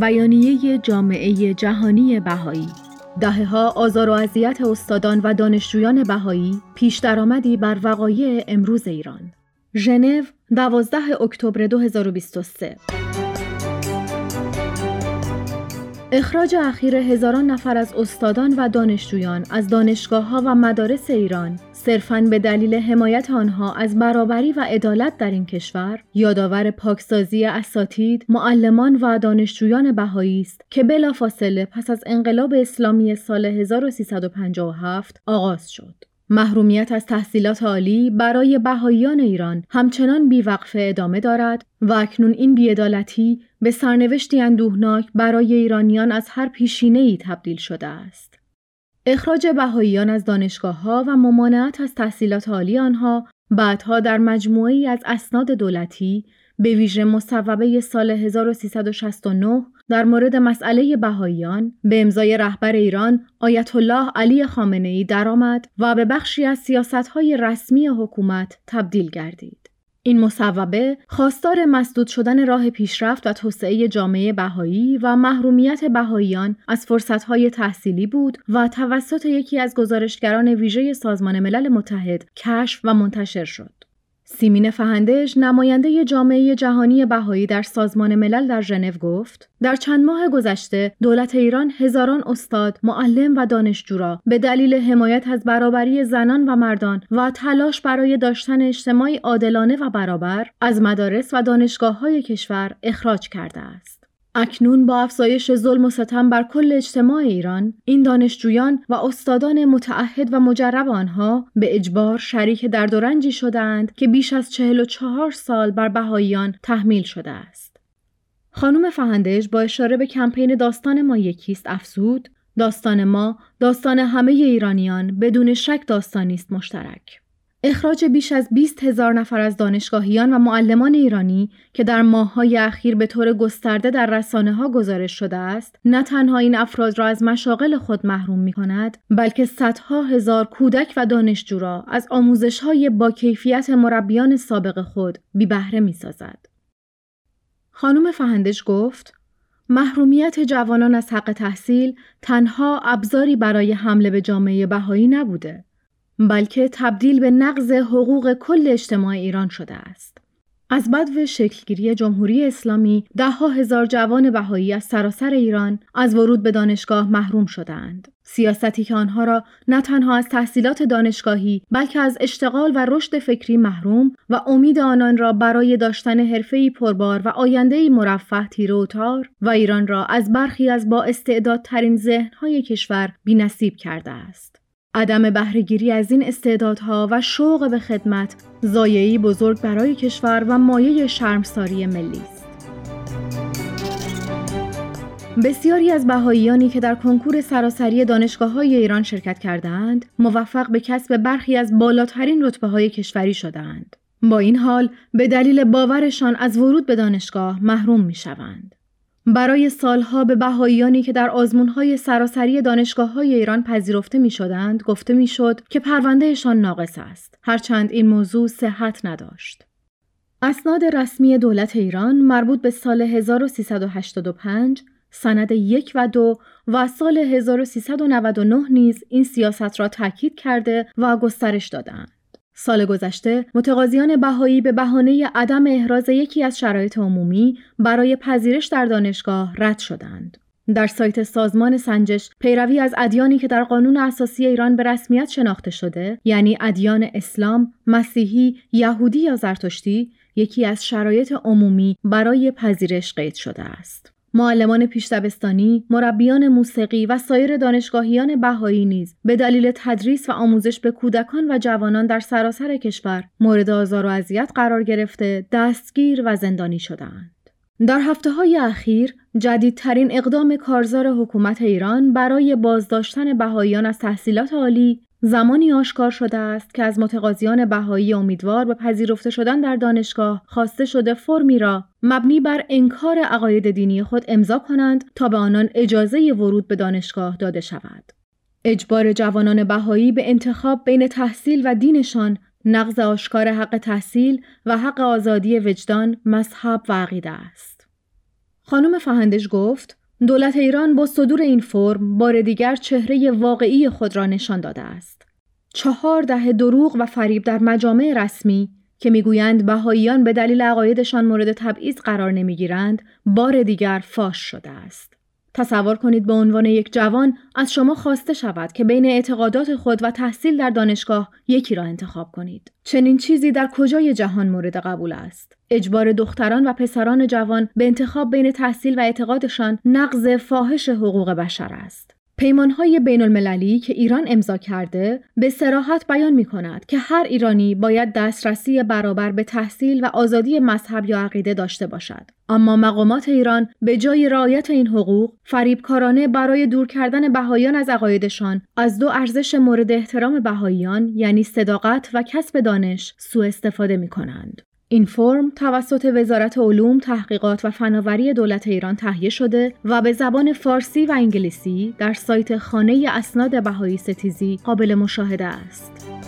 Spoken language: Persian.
بیانیه جامعه جهانی بهایی. دهه ها آزار و اذیت استادان و دانشجویان بهایی پیش درآمدی بر وقایع امروز ایران. ژنو 12 اکتبر 2023 اخراج اخیر هزاران نفر از استادان و دانشجویان از دانشگاه ها و مدارس ایران صرفاً به دلیل حمایت آنها از برابری و عدالت در این کشور یادآور پاکسازی اساتید، معلمان و دانشجویان بهایی است که بلافاصله پس از انقلاب اسلامی سال 1357 آغاز شد. محرومیت از تحصیلات عالی برای بهاییان ایران همچنان بیوقفه ادامه دارد و اکنون این بیعدالتی به سرنوشتی اندوهناک برای ایرانیان از هر پیشینه ای تبدیل شده است. اخراج بهاییان از دانشگاه ها و ممانعت از تحصیلات عالی آنها بعدها در مجموعی از اسناد دولتی به ویژه مصوبه سال 1369 در مورد مسئله بهاییان به امضای رهبر ایران آیت الله علی خامنه ای درآمد و به بخشی از سیاستهای رسمی حکومت تبدیل گردید. این مصوبه خواستار مسدود شدن راه پیشرفت و توسعه جامعه بهایی و محرومیت بهاییان از فرصتهای تحصیلی بود و توسط یکی از گزارشگران ویژه سازمان ملل متحد کشف و منتشر شد. سیمین فهندش نماینده جامعه جهانی بهایی در سازمان ملل در ژنو گفت در چند ماه گذشته دولت ایران هزاران استاد، معلم و دانشجو را به دلیل حمایت از برابری زنان و مردان و تلاش برای داشتن اجتماعی عادلانه و برابر از مدارس و دانشگاه های کشور اخراج کرده است. اکنون با افزایش ظلم و ستم بر کل اجتماع ایران این دانشجویان و استادان متعهد و مجرب آنها به اجبار شریک درد و رنجی شدهاند که بیش از چهل و چهار سال بر بهاییان تحمیل شده است. خانم فهندش با اشاره به کمپین داستان ما یکیست افزود داستان ما داستان همه ایرانیان بدون شک داستانی است مشترک. اخراج بیش از 20 هزار نفر از دانشگاهیان و معلمان ایرانی که در ماههای اخیر به طور گسترده در رسانه ها گزارش شده است نه تنها این افراد را از مشاغل خود محروم می کند بلکه صدها هزار کودک و دانشجو را از آموزش های با کیفیت مربیان سابق خود بی بهره می سازد. خانم فهندش گفت محرومیت جوانان از حق تحصیل تنها ابزاری برای حمله به جامعه بهایی نبوده بلکه تبدیل به نقض حقوق کل اجتماع ایران شده است. از بدو شکلگیری جمهوری اسلامی دهها هزار جوان بهایی از سراسر ایران از ورود به دانشگاه محروم شدهاند. سیاستی که آنها را نه تنها از تحصیلات دانشگاهی بلکه از اشتغال و رشد فکری محروم و امید آنان را برای داشتن حرفه‌ای پربار و آینده‌ای مرفه تیره و تار و ایران را از برخی از با استعدادترین ذهن‌های کشور بینصیب کرده است. عدم بهرهگیری از این استعدادها و شوق به خدمت زایعی بزرگ برای کشور و مایه شرمساری ملی است. بسیاری از بهاییانی که در کنکور سراسری دانشگاه های ایران شرکت کردند، موفق به کسب برخی از بالاترین رتبه های کشوری شدند. با این حال به دلیل باورشان از ورود به دانشگاه محروم می شوند. برای سالها به بهاییانی که در آزمونهای سراسری دانشگاه های ایران پذیرفته می شدند گفته می شد که پروندهشان ناقص است هرچند این موضوع صحت نداشت. اسناد رسمی دولت ایران مربوط به سال 1385 سند یک و دو و سال 1399 نیز این سیاست را تاکید کرده و گسترش دادند. سال گذشته متقاضیان بهایی به بهانه عدم احراز یکی از شرایط عمومی برای پذیرش در دانشگاه رد شدند. در سایت سازمان سنجش پیروی از ادیانی که در قانون اساسی ایران به رسمیت شناخته شده یعنی ادیان اسلام، مسیحی، یهودی یا زرتشتی یکی از شرایط عمومی برای پذیرش قید شده است. معلمان پیشتبستانی، مربیان موسیقی و سایر دانشگاهیان بهایی نیز به دلیل تدریس و آموزش به کودکان و جوانان در سراسر کشور مورد آزار و اذیت قرار گرفته دستگیر و زندانی شدهاند. در هفته های اخیر جدیدترین اقدام کارزار حکومت ایران برای بازداشتن بهاییان از تحصیلات عالی زمانی آشکار شده است که از متقاضیان بهایی امیدوار به پذیرفته شدن در دانشگاه خواسته شده فرمی را مبنی بر انکار عقاید دینی خود امضا کنند تا به آنان اجازه ورود به دانشگاه داده شود. اجبار جوانان بهایی به انتخاب بین تحصیل و دینشان نقض آشکار حق تحصیل و حق آزادی وجدان، مذهب و عقیده است. خانم فهندش گفت دولت ایران با صدور این فرم بار دیگر چهره واقعی خود را نشان داده است. چهار دهه دروغ و فریب در مجامع رسمی که می‌گویند بهاییان به دلیل عقایدشان مورد تبعیض قرار نمی‌گیرند بار دیگر فاش شده است. تصور کنید به عنوان یک جوان از شما خواسته شود که بین اعتقادات خود و تحصیل در دانشگاه یکی را انتخاب کنید. چنین چیزی در کجای جهان مورد قبول است؟ اجبار دختران و پسران جوان به انتخاب بین تحصیل و اعتقادشان نقض فاحش حقوق بشر است. پیمانهای بین المللی که ایران امضا کرده به سراحت بیان می کند که هر ایرانی باید دسترسی برابر به تحصیل و آزادی مذهب یا عقیده داشته باشد. اما مقامات ایران به جای رعایت این حقوق فریبکارانه برای دور کردن بهاییان از عقایدشان از دو ارزش مورد احترام بهاییان یعنی صداقت و کسب دانش سوء استفاده می کنند. این فرم توسط وزارت علوم، تحقیقات و فناوری دولت ایران تهیه شده و به زبان فارسی و انگلیسی در سایت خانه اسناد بهایی ستیزی قابل مشاهده است.